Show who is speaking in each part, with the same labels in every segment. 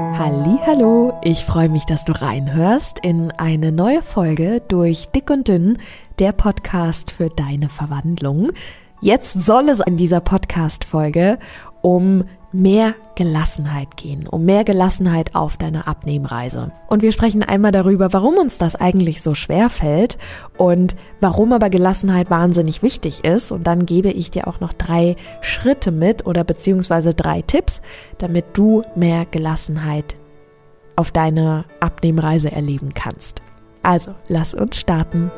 Speaker 1: Hallo, ich freue mich, dass du reinhörst in eine neue Folge durch Dick und Dünn, der Podcast für deine Verwandlung. Jetzt soll es in dieser Podcast Folge um mehr Gelassenheit gehen, um mehr Gelassenheit auf deiner Abnehmreise. Und wir sprechen einmal darüber, warum uns das eigentlich so schwer fällt und warum aber Gelassenheit wahnsinnig wichtig ist. Und dann gebe ich dir auch noch drei Schritte mit oder beziehungsweise drei Tipps, damit du mehr Gelassenheit auf deiner Abnehmreise erleben kannst. Also, lass uns starten.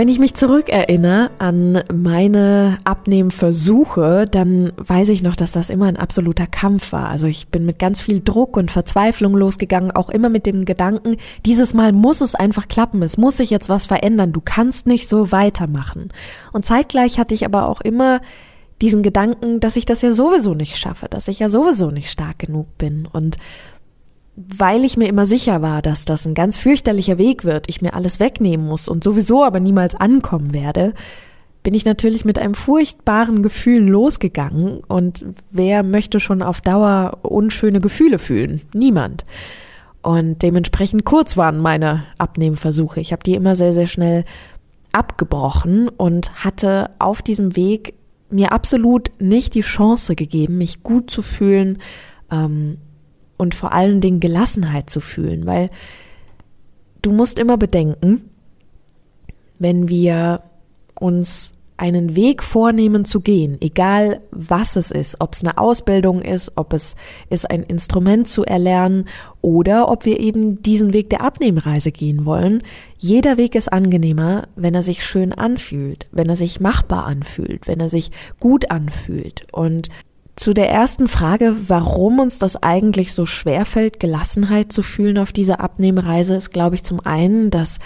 Speaker 1: Wenn ich mich zurückerinnere an meine Abnehmversuche, dann weiß ich noch, dass das immer ein absoluter Kampf war. Also ich bin mit ganz viel Druck und Verzweiflung losgegangen, auch immer mit dem Gedanken, dieses Mal muss es einfach klappen, es muss sich jetzt was verändern, du kannst nicht so weitermachen. Und zeitgleich hatte ich aber auch immer diesen Gedanken, dass ich das ja sowieso nicht schaffe, dass ich ja sowieso nicht stark genug bin und weil ich mir immer sicher war, dass das ein ganz fürchterlicher Weg wird, ich mir alles wegnehmen muss und sowieso aber niemals ankommen werde, bin ich natürlich mit einem furchtbaren Gefühl losgegangen und wer möchte schon auf Dauer unschöne Gefühle fühlen? Niemand. Und dementsprechend kurz waren meine Abnehmversuche. Ich habe die immer sehr, sehr schnell abgebrochen und hatte auf diesem Weg mir absolut nicht die Chance gegeben, mich gut zu fühlen, ähm, und vor allen Dingen Gelassenheit zu fühlen, weil du musst immer bedenken, wenn wir uns einen Weg vornehmen zu gehen, egal was es ist, ob es eine Ausbildung ist, ob es ist, ein Instrument zu erlernen oder ob wir eben diesen Weg der Abnehmreise gehen wollen. Jeder Weg ist angenehmer, wenn er sich schön anfühlt, wenn er sich machbar anfühlt, wenn er sich gut anfühlt. Und zu der ersten Frage, warum uns das eigentlich so schwer fällt, Gelassenheit zu fühlen auf dieser Abnehmreise, ist, glaube ich, zum einen, dass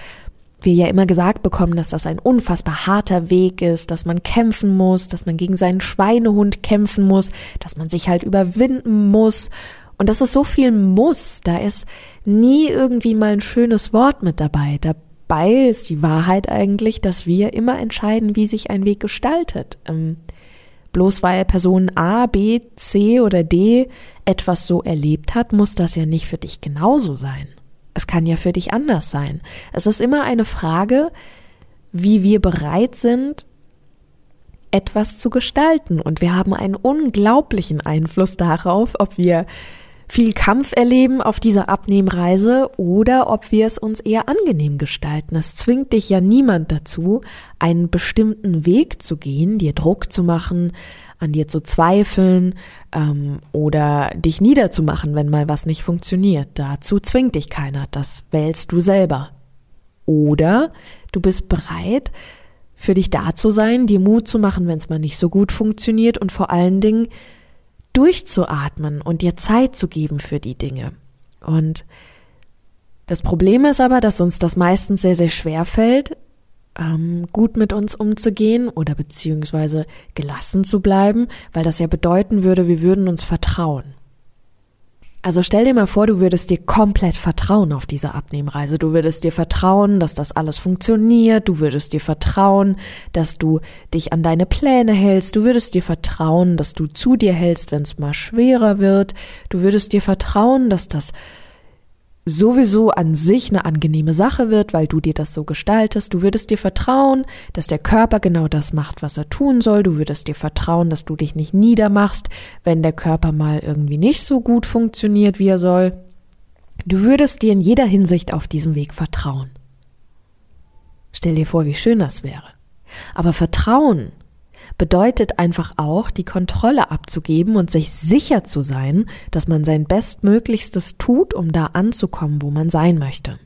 Speaker 1: wir ja immer gesagt bekommen, dass das ein unfassbar harter Weg ist, dass man kämpfen muss, dass man gegen seinen Schweinehund kämpfen muss, dass man sich halt überwinden muss. Und das ist so viel Muss, da ist nie irgendwie mal ein schönes Wort mit dabei. Dabei ist die Wahrheit eigentlich, dass wir immer entscheiden, wie sich ein Weg gestaltet. Ähm, Bloß weil Person A, B, C oder D etwas so erlebt hat, muss das ja nicht für dich genauso sein. Es kann ja für dich anders sein. Es ist immer eine Frage, wie wir bereit sind, etwas zu gestalten. Und wir haben einen unglaublichen Einfluss darauf, ob wir viel Kampf erleben auf dieser Abnehmreise oder ob wir es uns eher angenehm gestalten. Es zwingt dich ja niemand dazu, einen bestimmten Weg zu gehen, dir Druck zu machen, an dir zu zweifeln ähm, oder dich niederzumachen, wenn mal was nicht funktioniert. Dazu zwingt dich keiner, das wählst du selber. Oder du bist bereit, für dich da zu sein, dir Mut zu machen, wenn es mal nicht so gut funktioniert und vor allen Dingen durchzuatmen und dir Zeit zu geben für die Dinge. Und das Problem ist aber, dass uns das meistens sehr, sehr schwer fällt, ähm, gut mit uns umzugehen oder beziehungsweise gelassen zu bleiben, weil das ja bedeuten würde, wir würden uns vertrauen. Also stell dir mal vor, du würdest dir komplett vertrauen auf diese Abnehmreise. Du würdest dir vertrauen, dass das alles funktioniert. Du würdest dir vertrauen, dass du dich an deine Pläne hältst. Du würdest dir vertrauen, dass du zu dir hältst, wenn es mal schwerer wird. Du würdest dir vertrauen, dass das sowieso an sich eine angenehme Sache wird, weil du dir das so gestaltest. Du würdest dir vertrauen, dass der Körper genau das macht, was er tun soll. Du würdest dir vertrauen, dass du dich nicht niedermachst, wenn der Körper mal irgendwie nicht so gut funktioniert, wie er soll. Du würdest dir in jeder Hinsicht auf diesem Weg vertrauen. Stell dir vor, wie schön das wäre. Aber Vertrauen bedeutet einfach auch, die Kontrolle abzugeben und sich sicher zu sein, dass man sein Bestmöglichstes tut, um da anzukommen, wo man sein möchte.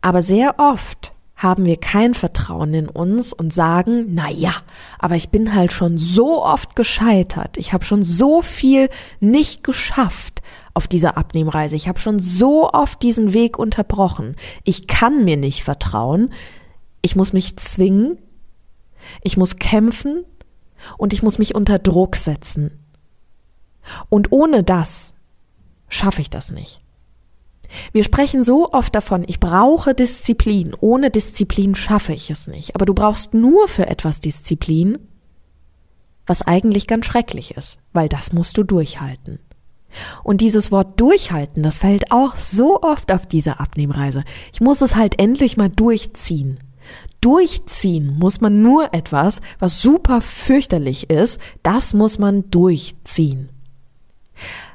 Speaker 1: Aber sehr oft haben wir kein Vertrauen in uns und sagen, na ja, aber ich bin halt schon so oft gescheitert. Ich habe schon so viel nicht geschafft auf dieser Abnehmreise. Ich habe schon so oft diesen Weg unterbrochen. Ich kann mir nicht vertrauen. Ich muss mich zwingen, ich muss kämpfen und ich muss mich unter Druck setzen. Und ohne das schaffe ich das nicht. Wir sprechen so oft davon, ich brauche Disziplin. Ohne Disziplin schaffe ich es nicht. Aber du brauchst nur für etwas Disziplin, was eigentlich ganz schrecklich ist, weil das musst du durchhalten. Und dieses Wort durchhalten, das fällt auch so oft auf dieser Abnehmreise. Ich muss es halt endlich mal durchziehen. Durchziehen muss man nur etwas, was super fürchterlich ist, das muss man durchziehen.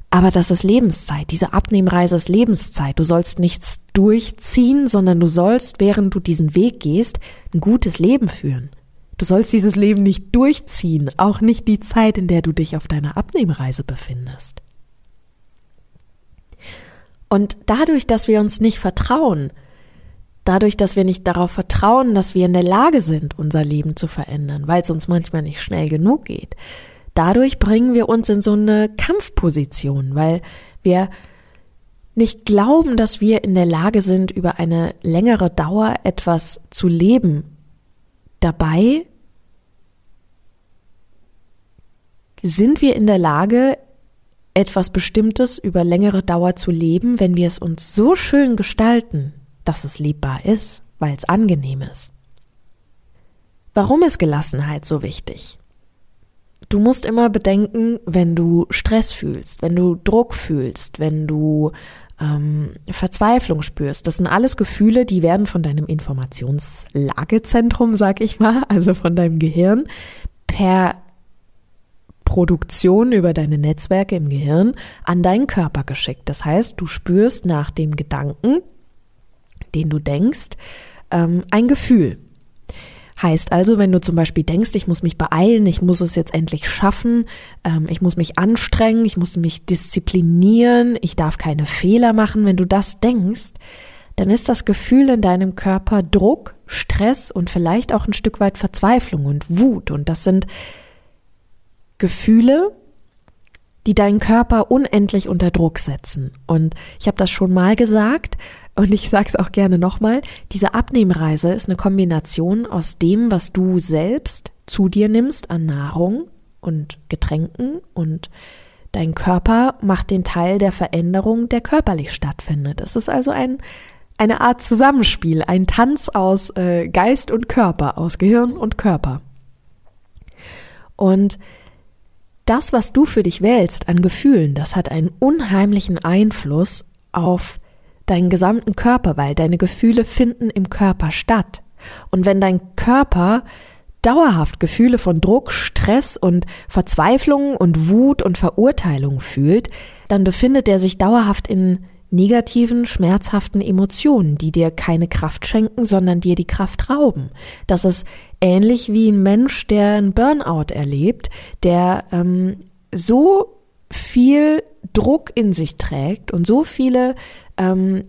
Speaker 1: Aber das ist Lebenszeit. Diese Abnehmreise ist Lebenszeit. Du sollst nichts durchziehen, sondern du sollst, während du diesen Weg gehst, ein gutes Leben führen. Du sollst dieses Leben nicht durchziehen, auch nicht die Zeit, in der du dich auf deiner Abnehmreise befindest. Und dadurch, dass wir uns nicht vertrauen, dadurch, dass wir nicht darauf vertrauen, dass wir in der Lage sind, unser Leben zu verändern, weil es uns manchmal nicht schnell genug geht, dadurch bringen wir uns in so eine Kampfposition, weil wir nicht glauben, dass wir in der Lage sind, über eine längere Dauer etwas zu leben. Dabei sind wir in der Lage, etwas Bestimmtes über längere Dauer zu leben, wenn wir es uns so schön gestalten, dass es lebbar ist, weil es angenehm ist. Warum ist Gelassenheit so wichtig? Du musst immer bedenken, wenn du Stress fühlst, wenn du Druck fühlst, wenn du ähm, Verzweiflung spürst, das sind alles Gefühle, die werden von deinem Informationslagezentrum, sag ich mal, also von deinem Gehirn, per Produktion über deine Netzwerke im Gehirn an deinen Körper geschickt. Das heißt, du spürst nach dem Gedanken, den du denkst, ähm, ein Gefühl. Heißt also, wenn du zum Beispiel denkst, ich muss mich beeilen, ich muss es jetzt endlich schaffen, ähm, ich muss mich anstrengen, ich muss mich disziplinieren, ich darf keine Fehler machen, wenn du das denkst, dann ist das Gefühl in deinem Körper Druck, Stress und vielleicht auch ein Stück weit Verzweiflung und Wut. Und das sind Gefühle, die deinen Körper unendlich unter Druck setzen. Und ich habe das schon mal gesagt und ich sage es auch gerne nochmal, diese Abnehmreise ist eine Kombination aus dem, was du selbst zu dir nimmst an Nahrung und Getränken und dein Körper macht den Teil der Veränderung, der körperlich stattfindet. Es ist also ein eine Art Zusammenspiel, ein Tanz aus äh, Geist und Körper, aus Gehirn und Körper. Und das, was du für dich wählst an Gefühlen, das hat einen unheimlichen Einfluss auf deinen gesamten Körper, weil deine Gefühle finden im Körper statt. Und wenn dein Körper dauerhaft Gefühle von Druck, Stress und Verzweiflung und Wut und Verurteilung fühlt, dann befindet er sich dauerhaft in negativen, schmerzhaften Emotionen, die dir keine Kraft schenken, sondern dir die Kraft rauben. Das ist ähnlich wie ein Mensch, der ein Burnout erlebt, der ähm, so viel Druck in sich trägt und so viele ähm,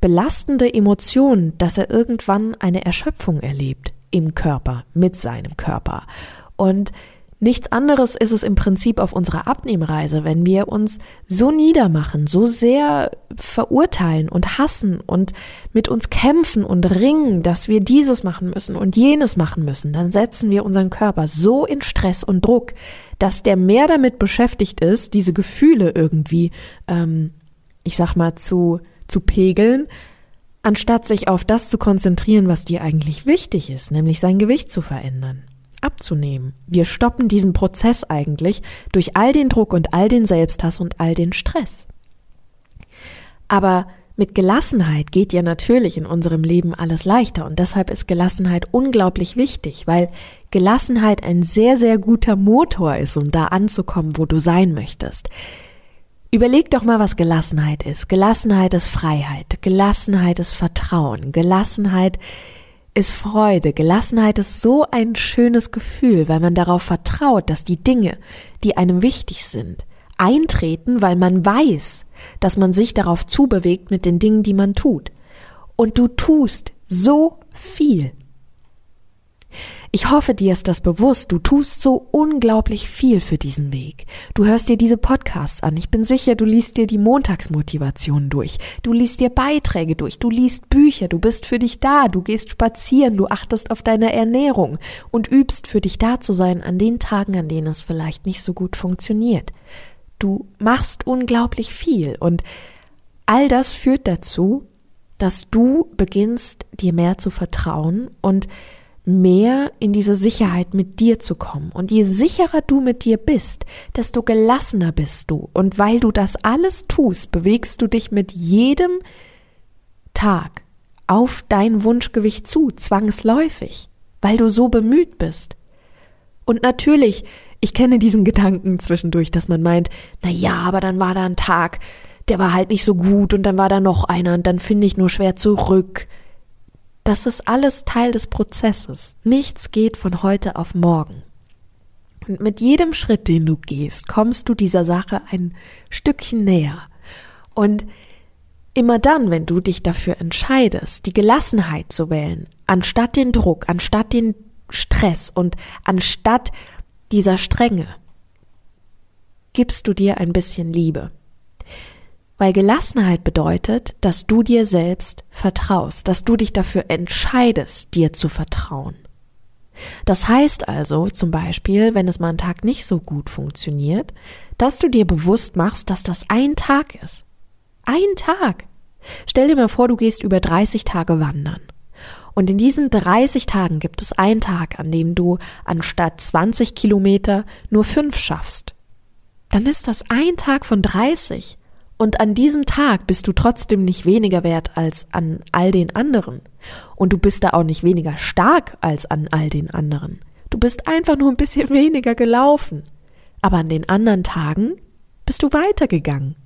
Speaker 1: belastende Emotionen, dass er irgendwann eine Erschöpfung erlebt im Körper, mit seinem Körper. Und Nichts anderes ist es im Prinzip auf unserer Abnehmreise, wenn wir uns so niedermachen, so sehr verurteilen und hassen und mit uns kämpfen und ringen, dass wir dieses machen müssen und jenes machen müssen, dann setzen wir unseren Körper so in Stress und Druck, dass der mehr damit beschäftigt ist, diese Gefühle irgendwie, ähm, ich sag mal, zu, zu pegeln, anstatt sich auf das zu konzentrieren, was dir eigentlich wichtig ist, nämlich sein Gewicht zu verändern abzunehmen. Wir stoppen diesen Prozess eigentlich durch all den Druck und all den Selbsthass und all den Stress. Aber mit Gelassenheit geht ja natürlich in unserem Leben alles leichter und deshalb ist Gelassenheit unglaublich wichtig, weil Gelassenheit ein sehr, sehr guter Motor ist, um da anzukommen, wo du sein möchtest. Überleg doch mal, was Gelassenheit ist. Gelassenheit ist Freiheit. Gelassenheit ist Vertrauen. Gelassenheit ist Freude. Gelassenheit ist so ein schönes Gefühl, weil man darauf vertraut, dass die Dinge, die einem wichtig sind, eintreten, weil man weiß, dass man sich darauf zubewegt mit den Dingen, die man tut. Und du tust so viel. Ich hoffe, dir ist das bewusst. Du tust so unglaublich viel für diesen Weg. Du hörst dir diese Podcasts an. Ich bin sicher, du liest dir die Montagsmotivation durch. Du liest dir Beiträge durch. Du liest Bücher. Du bist für dich da. Du gehst spazieren. Du achtest auf deine Ernährung und übst für dich da zu sein an den Tagen, an denen es vielleicht nicht so gut funktioniert. Du machst unglaublich viel und all das führt dazu, dass du beginnst, dir mehr zu vertrauen und mehr in diese Sicherheit mit dir zu kommen. Und je sicherer du mit dir bist, desto gelassener bist du. Und weil du das alles tust, bewegst du dich mit jedem Tag auf dein Wunschgewicht zu, zwangsläufig, weil du so bemüht bist. Und natürlich, ich kenne diesen Gedanken zwischendurch, dass man meint, na ja, aber dann war da ein Tag, der war halt nicht so gut und dann war da noch einer und dann finde ich nur schwer zurück. Das ist alles Teil des Prozesses. Nichts geht von heute auf morgen. Und mit jedem Schritt, den du gehst, kommst du dieser Sache ein Stückchen näher. Und immer dann, wenn du dich dafür entscheidest, die Gelassenheit zu wählen, anstatt den Druck, anstatt den Stress und anstatt dieser Strenge, gibst du dir ein bisschen Liebe. Weil Gelassenheit bedeutet, dass du dir selbst vertraust, dass du dich dafür entscheidest, dir zu vertrauen. Das heißt also zum Beispiel, wenn es mal einen Tag nicht so gut funktioniert, dass du dir bewusst machst, dass das ein Tag ist. Ein Tag. Stell dir mal vor, du gehst über 30 Tage wandern. Und in diesen 30 Tagen gibt es einen Tag, an dem du anstatt 20 Kilometer nur fünf schaffst. Dann ist das ein Tag von 30. Und an diesem Tag bist du trotzdem nicht weniger wert als an all den anderen. Und du bist da auch nicht weniger stark als an all den anderen. Du bist einfach nur ein bisschen weniger gelaufen. Aber an den anderen Tagen bist du weitergegangen.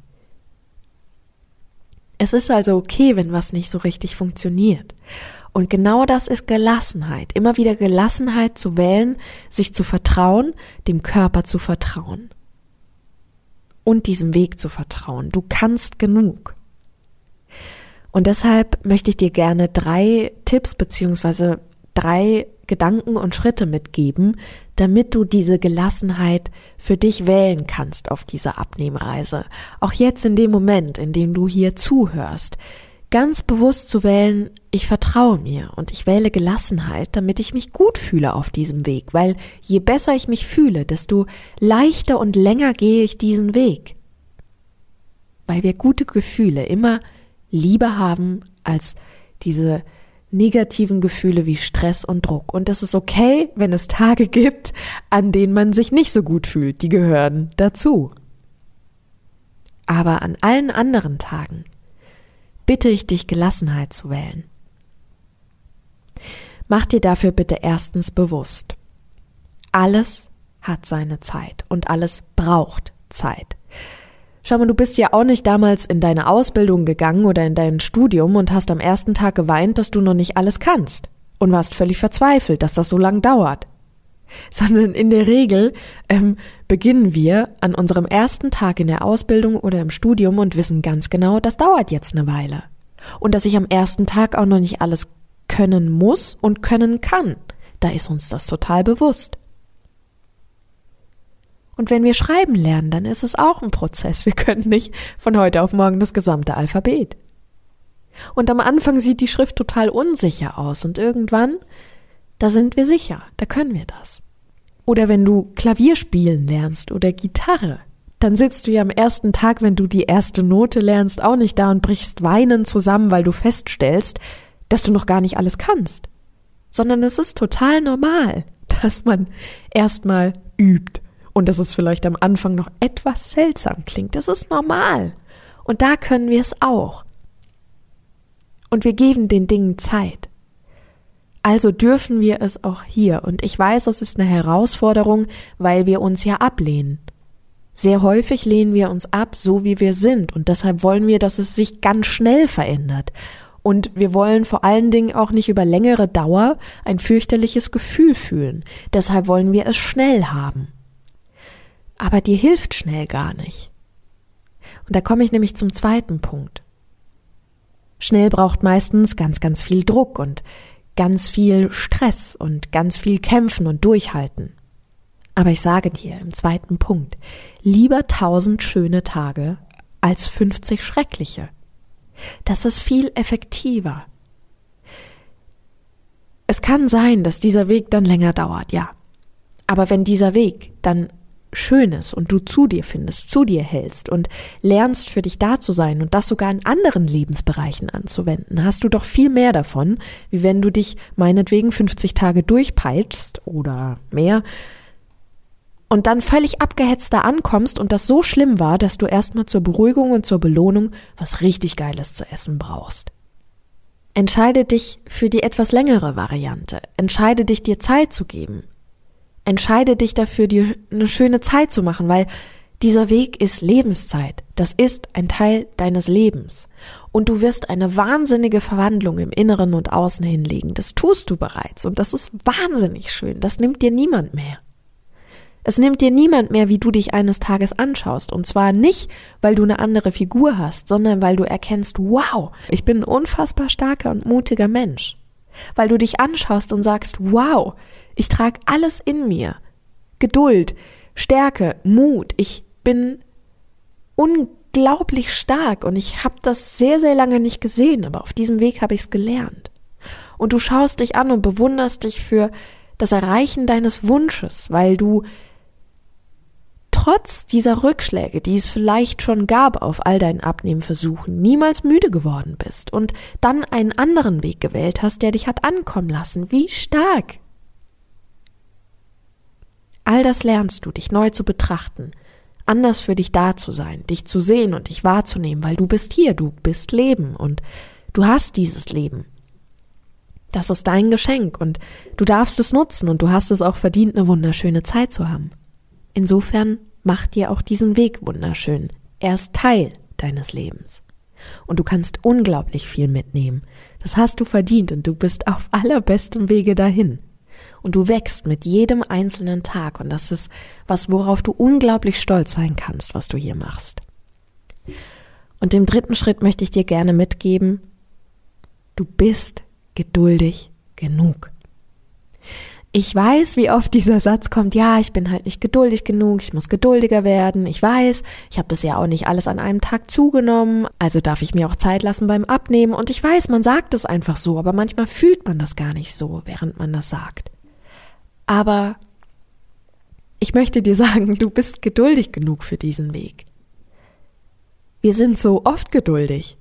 Speaker 1: Es ist also okay, wenn was nicht so richtig funktioniert. Und genau das ist Gelassenheit. Immer wieder Gelassenheit zu wählen, sich zu vertrauen, dem Körper zu vertrauen und diesem Weg zu vertrauen. Du kannst genug. Und deshalb möchte ich dir gerne drei Tipps beziehungsweise drei Gedanken und Schritte mitgeben, damit du diese Gelassenheit für dich wählen kannst auf dieser Abnehmreise. Auch jetzt in dem Moment, in dem du hier zuhörst, ganz bewusst zu wählen, ich vertraue mir und ich wähle Gelassenheit, damit ich mich gut fühle auf diesem Weg, weil je besser ich mich fühle, desto leichter und länger gehe ich diesen Weg. Weil wir gute Gefühle immer lieber haben als diese negativen Gefühle wie Stress und Druck. Und es ist okay, wenn es Tage gibt, an denen man sich nicht so gut fühlt. Die gehören dazu. Aber an allen anderen Tagen bitte ich dich, Gelassenheit zu wählen. Mach dir dafür bitte erstens bewusst. Alles hat seine Zeit und alles braucht Zeit. Schau mal, du bist ja auch nicht damals in deine Ausbildung gegangen oder in dein Studium und hast am ersten Tag geweint, dass du noch nicht alles kannst und warst völlig verzweifelt, dass das so lang dauert sondern in der Regel ähm, beginnen wir an unserem ersten Tag in der Ausbildung oder im Studium und wissen ganz genau, das dauert jetzt eine Weile. Und dass ich am ersten Tag auch noch nicht alles können muss und können kann. Da ist uns das total bewusst. Und wenn wir schreiben lernen, dann ist es auch ein Prozess. Wir können nicht von heute auf morgen das gesamte Alphabet. Und am Anfang sieht die Schrift total unsicher aus und irgendwann da sind wir sicher, da können wir das. Oder wenn du Klavier spielen lernst oder Gitarre, dann sitzt du ja am ersten Tag, wenn du die erste Note lernst, auch nicht da und brichst weinend zusammen, weil du feststellst, dass du noch gar nicht alles kannst. Sondern es ist total normal, dass man erstmal übt und dass es vielleicht am Anfang noch etwas seltsam klingt. Das ist normal. Und da können wir es auch. Und wir geben den Dingen Zeit. Also dürfen wir es auch hier. Und ich weiß, es ist eine Herausforderung, weil wir uns ja ablehnen. Sehr häufig lehnen wir uns ab, so wie wir sind. Und deshalb wollen wir, dass es sich ganz schnell verändert. Und wir wollen vor allen Dingen auch nicht über längere Dauer ein fürchterliches Gefühl fühlen. Deshalb wollen wir es schnell haben. Aber dir hilft schnell gar nicht. Und da komme ich nämlich zum zweiten Punkt. Schnell braucht meistens ganz, ganz viel Druck und ganz viel Stress und ganz viel Kämpfen und Durchhalten. Aber ich sage dir im zweiten Punkt, lieber tausend schöne Tage als 50 schreckliche. Das ist viel effektiver. Es kann sein, dass dieser Weg dann länger dauert, ja. Aber wenn dieser Weg dann schön ist und du zu dir findest, zu dir hältst und lernst für dich da zu sein und das sogar in anderen Lebensbereichen anzuwenden, hast du doch viel mehr davon, wie wenn du dich meinetwegen 50 Tage durchpeitschst oder mehr und dann völlig abgehetzt da ankommst und das so schlimm war, dass du erstmal zur Beruhigung und zur Belohnung was richtig Geiles zu essen brauchst. Entscheide dich für die etwas längere Variante. Entscheide dich, dir Zeit zu geben. Entscheide dich dafür, dir eine schöne Zeit zu machen, weil dieser Weg ist Lebenszeit. Das ist ein Teil deines Lebens. Und du wirst eine wahnsinnige Verwandlung im Inneren und Außen hinlegen. Das tust du bereits. Und das ist wahnsinnig schön. Das nimmt dir niemand mehr. Es nimmt dir niemand mehr, wie du dich eines Tages anschaust. Und zwar nicht, weil du eine andere Figur hast, sondern weil du erkennst, wow, ich bin ein unfassbar starker und mutiger Mensch. Weil du dich anschaust und sagst, wow, ich trage alles in mir. Geduld, Stärke, Mut. Ich bin unglaublich stark und ich habe das sehr, sehr lange nicht gesehen, aber auf diesem Weg habe ich es gelernt. Und du schaust dich an und bewunderst dich für das Erreichen deines Wunsches, weil du trotz dieser Rückschläge, die es vielleicht schon gab auf all deinen Abnehmversuchen, niemals müde geworden bist und dann einen anderen Weg gewählt hast, der dich hat ankommen lassen. Wie stark! All das lernst du, dich neu zu betrachten, anders für dich da zu sein, dich zu sehen und dich wahrzunehmen, weil du bist hier, du bist Leben und du hast dieses Leben. Das ist dein Geschenk und du darfst es nutzen und du hast es auch verdient, eine wunderschöne Zeit zu haben. Insofern macht dir auch diesen Weg wunderschön. Er ist Teil deines Lebens. Und du kannst unglaublich viel mitnehmen. Das hast du verdient und du bist auf allerbestem Wege dahin. Und du wächst mit jedem einzelnen Tag und das ist was, worauf du unglaublich stolz sein kannst, was du hier machst. Und im dritten Schritt möchte ich dir gerne mitgeben, du bist geduldig genug. Ich weiß, wie oft dieser Satz kommt, ja, ich bin halt nicht geduldig genug, ich muss geduldiger werden. Ich weiß, ich habe das ja auch nicht alles an einem Tag zugenommen, also darf ich mir auch Zeit lassen beim Abnehmen. Und ich weiß, man sagt es einfach so, aber manchmal fühlt man das gar nicht so, während man das sagt. Aber ich möchte dir sagen, du bist geduldig genug für diesen Weg. Wir sind so oft geduldig.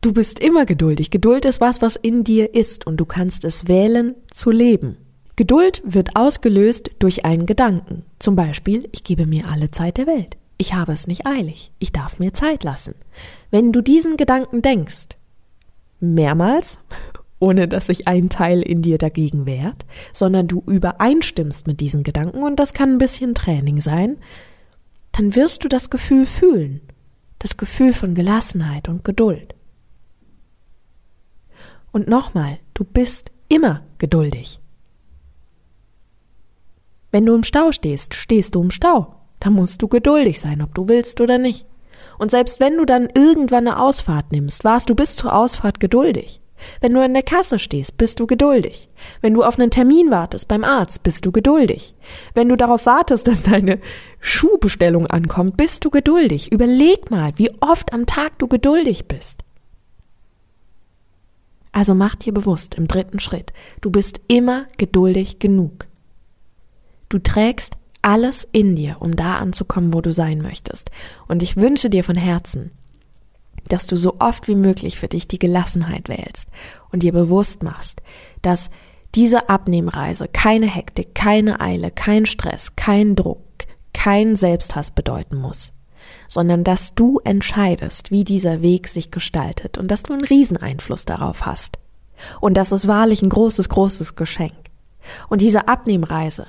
Speaker 1: Du bist immer geduldig. Geduld ist was, was in dir ist und du kannst es wählen zu leben. Geduld wird ausgelöst durch einen Gedanken. Zum Beispiel, ich gebe mir alle Zeit der Welt. Ich habe es nicht eilig. Ich darf mir Zeit lassen. Wenn du diesen Gedanken denkst, mehrmals, ohne dass sich ein Teil in dir dagegen wehrt, sondern du übereinstimmst mit diesen Gedanken, und das kann ein bisschen Training sein, dann wirst du das Gefühl fühlen. Das Gefühl von Gelassenheit und Geduld. Und nochmal, du bist immer geduldig. Wenn du im Stau stehst, stehst du im Stau. Da musst du geduldig sein, ob du willst oder nicht. Und selbst wenn du dann irgendwann eine Ausfahrt nimmst, warst du bis zur Ausfahrt geduldig. Wenn du in der Kasse stehst, bist du geduldig. Wenn du auf einen Termin wartest beim Arzt, bist du geduldig. Wenn du darauf wartest, dass deine Schuhbestellung ankommt, bist du geduldig. Überleg mal, wie oft am Tag du geduldig bist. Also mach dir bewusst im dritten Schritt, du bist immer geduldig genug. Du trägst alles in dir, um da anzukommen, wo du sein möchtest. Und ich wünsche dir von Herzen, dass du so oft wie möglich für dich die Gelassenheit wählst und dir bewusst machst, dass diese Abnehmreise keine Hektik, keine Eile, kein Stress, kein Druck, kein Selbsthass bedeuten muss sondern dass du entscheidest, wie dieser Weg sich gestaltet und dass du einen Rieseneinfluss darauf hast. Und das ist wahrlich ein großes, großes Geschenk. Und diese Abnehmreise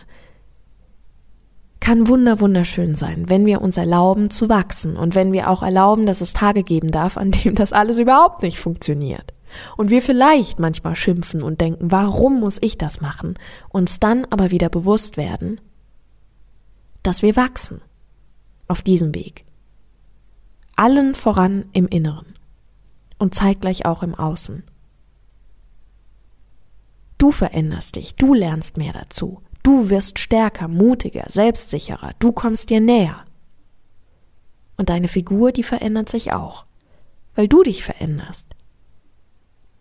Speaker 1: kann wunder wunderschön sein, wenn wir uns erlauben zu wachsen und wenn wir auch erlauben, dass es Tage geben darf, an dem das alles überhaupt nicht funktioniert. Und wir vielleicht manchmal schimpfen und denken, warum muss ich das machen? Uns dann aber wieder bewusst werden, dass wir wachsen auf diesem Weg allen voran im Inneren und zeitgleich auch im Außen. Du veränderst dich, du lernst mehr dazu, du wirst stärker, mutiger, selbstsicherer, du kommst dir näher. Und deine Figur, die verändert sich auch, weil du dich veränderst,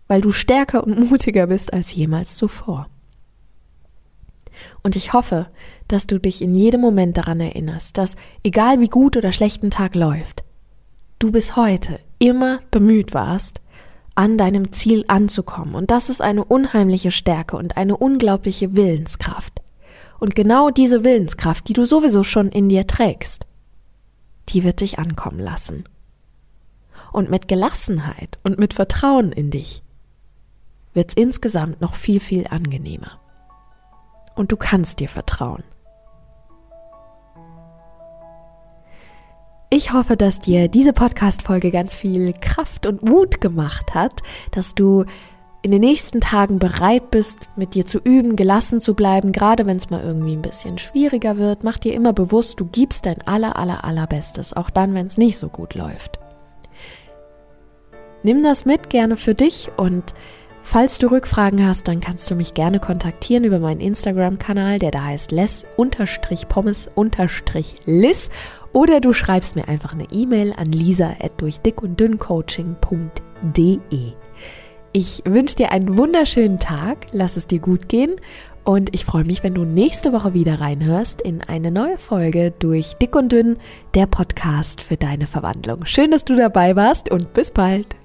Speaker 1: weil du stärker und mutiger bist als jemals zuvor. Und ich hoffe, dass du dich in jedem Moment daran erinnerst, dass egal wie gut oder schlecht ein Tag läuft, du bis heute immer bemüht warst, an deinem Ziel anzukommen. Und das ist eine unheimliche Stärke und eine unglaubliche Willenskraft. Und genau diese Willenskraft, die du sowieso schon in dir trägst, die wird dich ankommen lassen. Und mit Gelassenheit und mit Vertrauen in dich wird's insgesamt noch viel, viel angenehmer. Und du kannst dir vertrauen. Ich hoffe, dass dir diese Podcast-Folge ganz viel Kraft und Mut gemacht hat, dass du in den nächsten Tagen bereit bist, mit dir zu üben, gelassen zu bleiben, gerade wenn es mal irgendwie ein bisschen schwieriger wird. Mach dir immer bewusst, du gibst dein aller, aller, allerbestes, auch dann, wenn es nicht so gut läuft. Nimm das mit gerne für dich und Falls du Rückfragen hast, dann kannst du mich gerne kontaktieren über meinen Instagram-Kanal, der da heißt les-pommes-lis oder du schreibst mir einfach eine E-Mail an lisa durch dick und dünn coaching.de. Ich wünsche dir einen wunderschönen Tag, lass es dir gut gehen und ich freue mich, wenn du nächste Woche wieder reinhörst in eine neue Folge durch Dick und Dünn, der Podcast für deine Verwandlung. Schön, dass du dabei warst und bis bald.